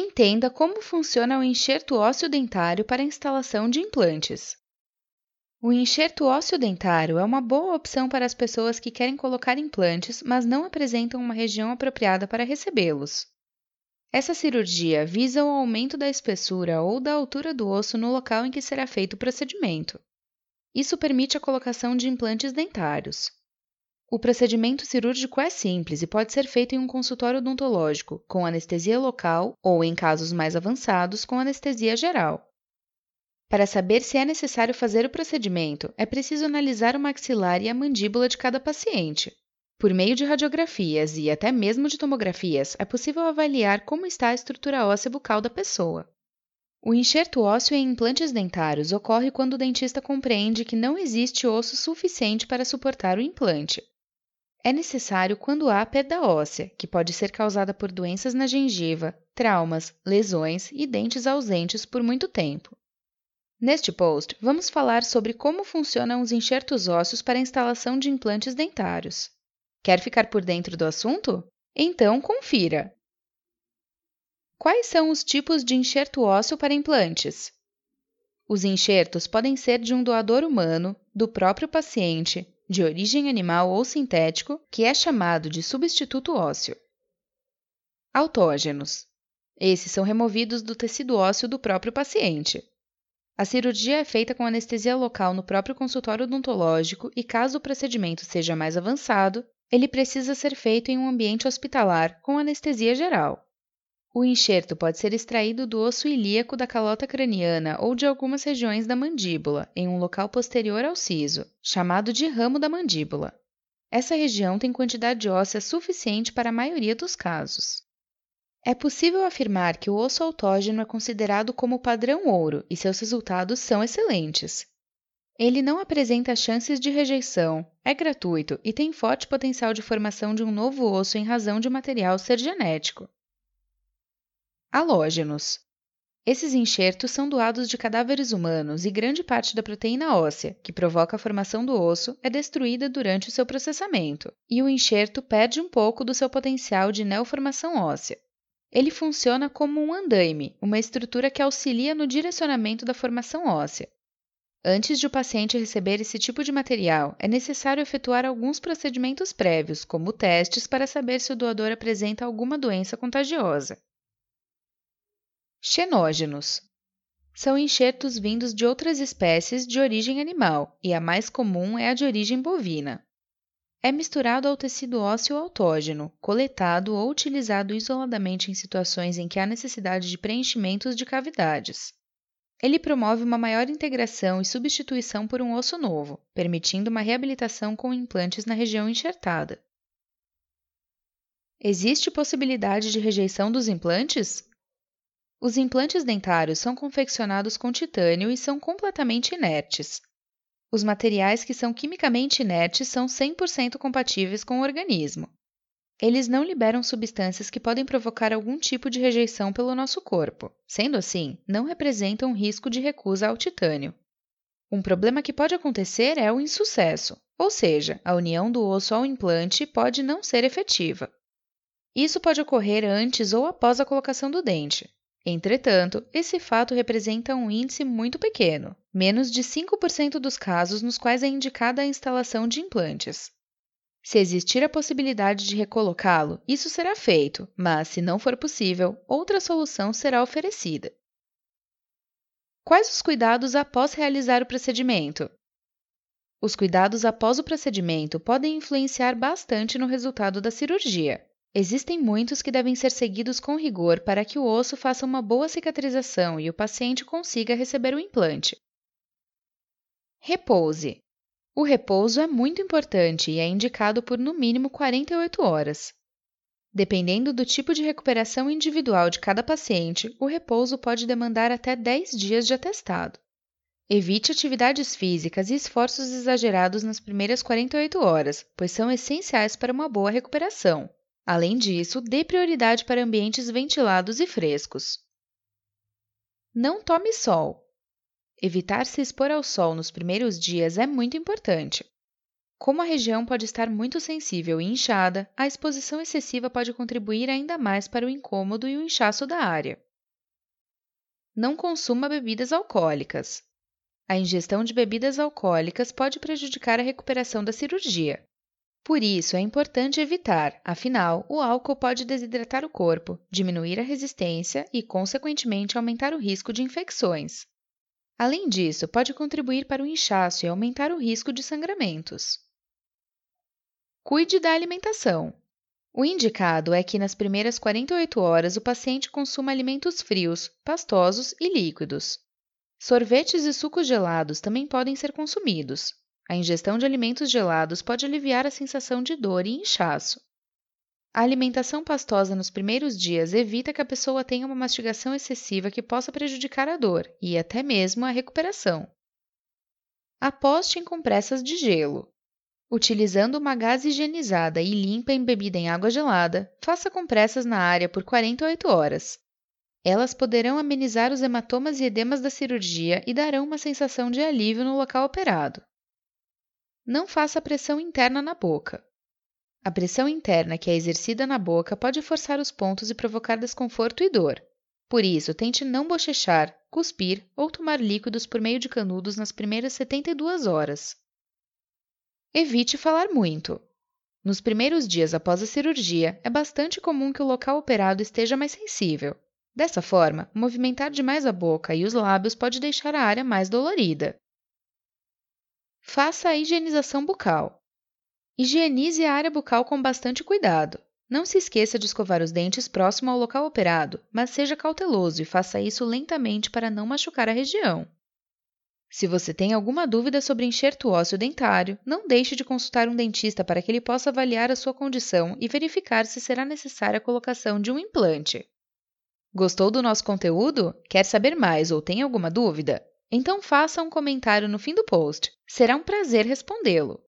Entenda como funciona o enxerto ósseo dentário para a instalação de implantes. O enxerto ósseo dentário é uma boa opção para as pessoas que querem colocar implantes, mas não apresentam uma região apropriada para recebê-los. Essa cirurgia visa o aumento da espessura ou da altura do osso no local em que será feito o procedimento. Isso permite a colocação de implantes dentários. O procedimento cirúrgico é simples e pode ser feito em um consultório odontológico, com anestesia local ou, em casos mais avançados, com anestesia geral. Para saber se é necessário fazer o procedimento, é preciso analisar o maxilar e a mandíbula de cada paciente. Por meio de radiografias e até mesmo de tomografias, é possível avaliar como está a estrutura óssea bucal da pessoa. O enxerto ósseo em implantes dentários ocorre quando o dentista compreende que não existe osso suficiente para suportar o implante. É necessário quando há perda óssea, que pode ser causada por doenças na gengiva, traumas, lesões e dentes ausentes por muito tempo. Neste post, vamos falar sobre como funcionam os enxertos ósseos para instalação de implantes dentários. Quer ficar por dentro do assunto? Então confira! Quais são os tipos de enxerto ósseo para implantes? Os enxertos podem ser de um doador humano, do próprio paciente, de origem animal ou sintético, que é chamado de substituto ósseo. Autógenos. Esses são removidos do tecido ósseo do próprio paciente. A cirurgia é feita com anestesia local no próprio consultório odontológico e, caso o procedimento seja mais avançado, ele precisa ser feito em um ambiente hospitalar com anestesia geral. O enxerto pode ser extraído do osso ilíaco da calota craniana ou de algumas regiões da mandíbula, em um local posterior ao siso, chamado de ramo da mandíbula. Essa região tem quantidade óssea suficiente para a maioria dos casos. É possível afirmar que o osso autógeno é considerado como padrão ouro e seus resultados são excelentes. Ele não apresenta chances de rejeição, é gratuito e tem forte potencial de formação de um novo osso em razão de o material ser genético. Halógenos. Esses enxertos são doados de cadáveres humanos e grande parte da proteína óssea, que provoca a formação do osso, é destruída durante o seu processamento, e o enxerto perde um pouco do seu potencial de neoformação óssea. Ele funciona como um andaime, uma estrutura que auxilia no direcionamento da formação óssea. Antes de o paciente receber esse tipo de material, é necessário efetuar alguns procedimentos prévios, como testes para saber se o doador apresenta alguma doença contagiosa. Xenógenos. São enxertos vindos de outras espécies de origem animal, e a mais comum é a de origem bovina. É misturado ao tecido ósseo autógeno, coletado ou utilizado isoladamente em situações em que há necessidade de preenchimentos de cavidades. Ele promove uma maior integração e substituição por um osso novo, permitindo uma reabilitação com implantes na região enxertada. Existe possibilidade de rejeição dos implantes? Os implantes dentários são confeccionados com titânio e são completamente inertes. Os materiais que são quimicamente inertes são 100% compatíveis com o organismo. Eles não liberam substâncias que podem provocar algum tipo de rejeição pelo nosso corpo. Sendo assim, não representam risco de recusa ao titânio. Um problema que pode acontecer é o insucesso, ou seja, a união do osso ao implante pode não ser efetiva. Isso pode ocorrer antes ou após a colocação do dente, Entretanto, esse fato representa um índice muito pequeno, menos de 5% dos casos nos quais é indicada a instalação de implantes. Se existir a possibilidade de recolocá-lo, isso será feito, mas, se não for possível, outra solução será oferecida. Quais os cuidados após realizar o procedimento? Os cuidados após o procedimento podem influenciar bastante no resultado da cirurgia. Existem muitos que devem ser seguidos com rigor para que o osso faça uma boa cicatrização e o paciente consiga receber o implante. Repouse. O repouso é muito importante e é indicado por no mínimo 48 horas. Dependendo do tipo de recuperação individual de cada paciente, o repouso pode demandar até 10 dias de atestado. Evite atividades físicas e esforços exagerados nas primeiras 48 horas, pois são essenciais para uma boa recuperação. Além disso, dê prioridade para ambientes ventilados e frescos. Não tome sol. Evitar se expor ao sol nos primeiros dias é muito importante. Como a região pode estar muito sensível e inchada, a exposição excessiva pode contribuir ainda mais para o incômodo e o inchaço da área. Não consuma bebidas alcoólicas. A ingestão de bebidas alcoólicas pode prejudicar a recuperação da cirurgia. Por isso, é importante evitar, afinal, o álcool pode desidratar o corpo, diminuir a resistência e, consequentemente, aumentar o risco de infecções. Além disso, pode contribuir para o inchaço e aumentar o risco de sangramentos. Cuide da alimentação. O indicado é que nas primeiras 48 horas o paciente consuma alimentos frios, pastosos e líquidos. Sorvetes e sucos gelados também podem ser consumidos. A ingestão de alimentos gelados pode aliviar a sensação de dor e inchaço. A alimentação pastosa nos primeiros dias evita que a pessoa tenha uma mastigação excessiva que possa prejudicar a dor e até mesmo a recuperação. Aposte em compressas de gelo. Utilizando uma gaze higienizada e limpa embebida em água gelada, faça compressas na área por 48 horas. Elas poderão amenizar os hematomas e edemas da cirurgia e darão uma sensação de alívio no local operado. Não faça pressão interna na boca. A pressão interna que é exercida na boca pode forçar os pontos e provocar desconforto e dor. Por isso, tente não bochechar, cuspir ou tomar líquidos por meio de canudos nas primeiras 72 horas. Evite falar muito. Nos primeiros dias após a cirurgia, é bastante comum que o local operado esteja mais sensível. Dessa forma, movimentar demais a boca e os lábios pode deixar a área mais dolorida. Faça a higienização bucal. Higienize a área bucal com bastante cuidado. Não se esqueça de escovar os dentes próximo ao local operado, mas seja cauteloso e faça isso lentamente para não machucar a região. Se você tem alguma dúvida sobre enxerto ósseo dentário, não deixe de consultar um dentista para que ele possa avaliar a sua condição e verificar se será necessária a colocação de um implante. Gostou do nosso conteúdo? Quer saber mais ou tem alguma dúvida? Então faça um comentário no fim do post. Será um prazer respondê-lo.